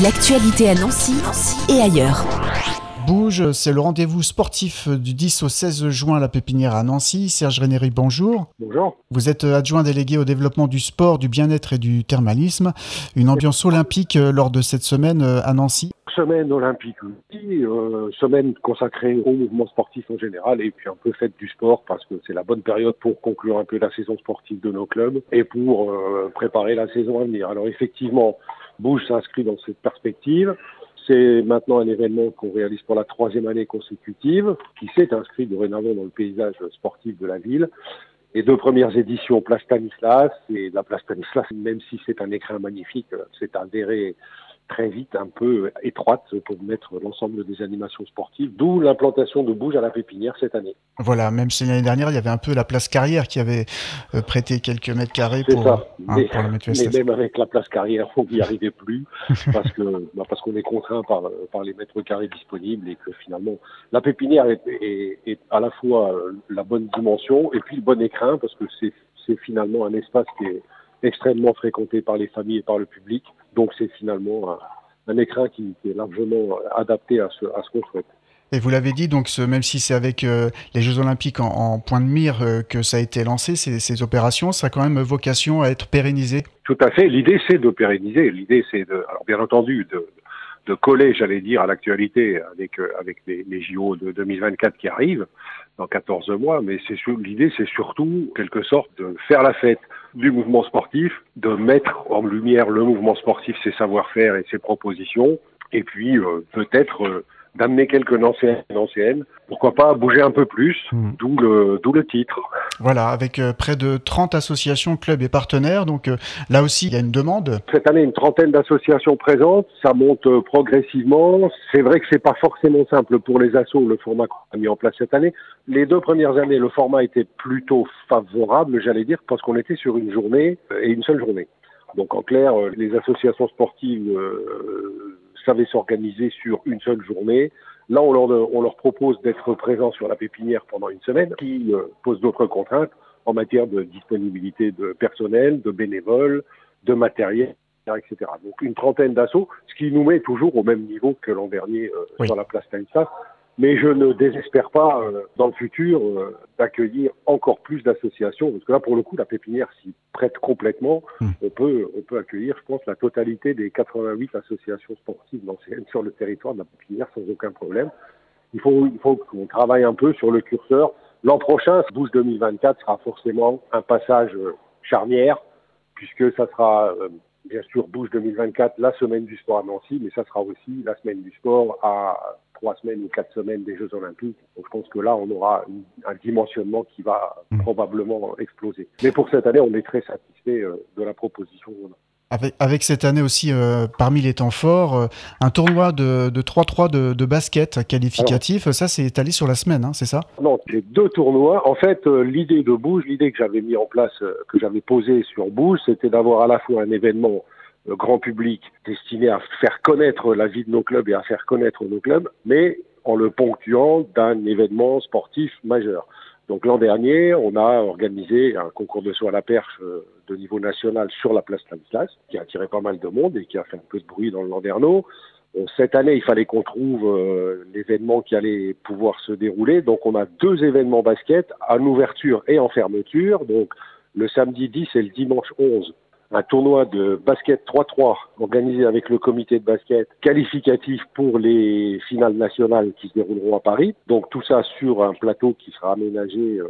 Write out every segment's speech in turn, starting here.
L'actualité à Nancy, et ailleurs. Bouge, c'est le rendez-vous sportif du 10 au 16 juin à la Pépinière à Nancy. Serge Rénéry, bonjour. Bonjour. Vous êtes adjoint délégué au développement du sport, du bien-être et du thermalisme. Une ambiance olympique euh, lors de cette semaine euh, à Nancy Semaine olympique aussi, euh, semaine consacrée au mouvement sportif en général et puis un peu fête du sport parce que c'est la bonne période pour conclure un peu la saison sportive de nos clubs et pour préparer la saison à venir. Alors effectivement, Bouge s'inscrit dans cette perspective. C'est maintenant un événement qu'on réalise pour la troisième année consécutive, qui s'est inscrit dorénavant dans le paysage sportif de la ville. Les deux premières éditions, Place Stanislas, et la Place Stanislas, même si c'est un écrin magnifique, c'est avéré très vite un peu étroite pour mettre l'ensemble des animations sportives, d'où l'implantation de Bouge à la Pépinière cette année. Voilà, même si l'année dernière, il y avait un peu la place Carrière qui avait euh, prêté quelques mètres carrés pour, ça. Hein, mais, même avec la place Carrière, on n'y arrivait plus parce que bah, parce qu'on est contraint par, par les mètres carrés disponibles et que finalement la Pépinière est, est, à la fois euh, la bonne dimension et puis le bon écrin parce que c'est finalement un espace qui est extrêmement fréquenté par les familles et par le public. Donc c'est finalement un, écrin qui, est largement adapté à ce, à ce qu'on souhaite. Et vous l'avez dit, donc même si c'est avec euh, les Jeux Olympiques en, point de mire euh, que ça a été lancé, ces, ces, opérations, ça a quand même vocation à être pérennisé Tout à fait. L'idée, c'est de pérenniser. L'idée, c'est de, alors bien entendu, de, de coller, j'allais dire, à l'actualité avec euh, avec les, les, JO de 2024 qui arrivent dans 14 mois. Mais c'est l'idée, c'est surtout, quelque sorte, de faire la fête du mouvement sportif, de mettre en lumière le mouvement sportif, ses savoir-faire et ses propositions, et puis euh, peut-être euh, d'amener quelques anciennes, pourquoi pas bouger un peu plus, hmm. d'où le, d'où le titre. Voilà, avec euh, près de 30 associations, clubs et partenaires, donc là aussi il y a une demande. Cette année, une trentaine d'associations présentes, ça monte progressivement. C'est vrai que c'est pas forcément simple pour les assos, le format qu'on a mis en place cette année. Les deux premières années, le format était plutôt favorable, j'allais dire, parce qu'on était sur une journée et une seule journée. Donc en clair, les associations sportives savaient s'organiser sur une seule journée. Là, on leur, on leur propose d'être présents sur la pépinière pendant une semaine, qui euh, pose d'autres contraintes en matière de disponibilité de personnel, de bénévoles, de matériel, etc. Donc une trentaine d'assauts, ce qui nous met toujours au même niveau que l'an dernier euh, sur la place Stanislas. Mais je ne désespère pas euh, dans le futur euh, d'accueillir encore plus d'associations, parce que là, pour le coup, la pépinière s'y prête complètement. Hmm. On peut, on peut accueillir, je pense, la totalité des 88 associations sportives sur le territoire de la pépinière sans aucun problème. Il faut, il faut qu'on travaille un peu sur le curseur. L'an prochain, 12 2024 sera forcément un passage euh, charnière, puisque ça sera bien sûr Bouge 2024, la semaine du sport à Nancy, mais ça sera aussi la semaine du sport à trois semaines ou quatre semaines des Jeux Olympiques. Donc je pense que là, on aura un dimensionnement qui va mmh. probablement exploser. Mais pour cette année, on est très satisfait euh, de la proposition avec, avec, cette année aussi, euh, parmi les temps forts, euh, un tournoi de 3-3 de, de, basket qualificatif, ça c'est étalé sur la semaine, hein, c'est ça? Non, c'est deux tournois. En fait, l'idée de Bouge, l'idée que j'avais mis en place, que j'avais posée sur Bouge, c'était d'avoir à la fois un événement grand public destiné à faire connaître la vie de nos clubs et à faire connaître nos clubs, mais en le ponctuant d'un événement sportif majeur. Donc l'an dernier, on a organisé un concours de saut à la perche euh, de niveau national sur la place Stanislas, qui a attiré pas mal de monde et qui a fait un peu de bruit dans le Landerneau. Cette année, il fallait qu'on trouve euh, l'événement qui allait pouvoir se dérouler. Donc on a deux événements basket en ouverture et en fermeture. Donc le samedi 10 et le dimanche 11 un tournoi de basket 3-3 organisé avec le comité de basket qualificatif pour les finales nationales qui se dérouleront à Paris. Donc tout ça sur un plateau qui sera aménagé euh,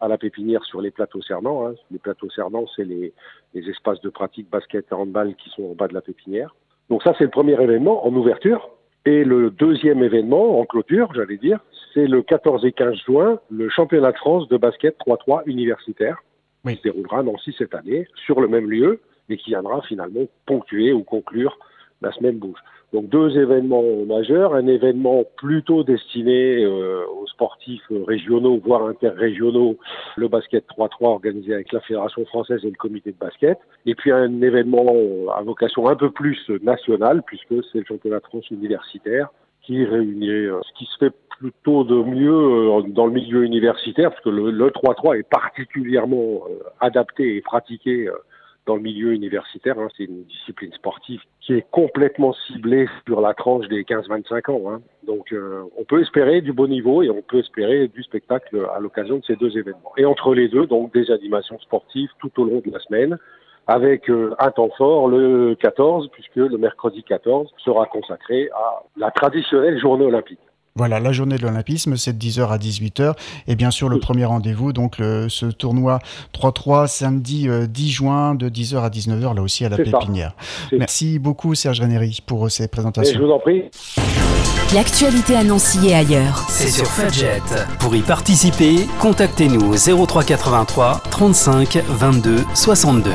à la pépinière sur les plateaux cernants. Hein. Les plateaux cernants, c'est les, les, espaces de pratique basket et handball qui sont en bas de la pépinière. Donc ça, c'est le premier événement en ouverture. Et le deuxième événement en clôture, j'allais dire, c'est le 14 et 15 juin, le championnat de France de basket 3-3 universitaire qui se déroulera à Nancy cette année, sur le même lieu, et qui viendra finalement ponctuer ou conclure la semaine bouge. Donc deux événements majeurs, un événement plutôt destiné euh, aux sportifs régionaux, voire interrégionaux, le basket 3-3 organisé avec la Fédération française et le comité de basket, et puis un événement à vocation un peu plus nationale, puisque c'est le championnat de universitaire qui réunit euh, ce qui se fait plutôt de mieux euh, dans le milieu universitaire, parce que le, 3-3 est particulièrement euh, adapté et pratiqué dans le milieu universitaire. Hein. C'est une discipline sportive qui est complètement ciblée sur la tranche des 15-25 ans. Hein. Donc on peut espérer du beau niveau et on peut espérer du spectacle à l'occasion de ces deux événements. Et entre les deux, donc des animations sportives tout au long de la semaine avec euh, un temps fort le 14, puisque le mercredi 14 sera consacré à la traditionnelle journée olympique. Voilà, la journée de l'Olympisme, c'est de 10h à 18h. Et bien sûr, le premier rendez-vous, donc ce tournoi 3-3, samedi 10 euh, juin, de 10h à 19h, là aussi à la Pépinière. Merci beaucoup, Serge Renéry, pour euh, ces présentations. je vous en prie. L'actualité à Nancy et ailleurs. C'est sur Fudget. Pour y participer, contactez-nous au 0383 35 22 62.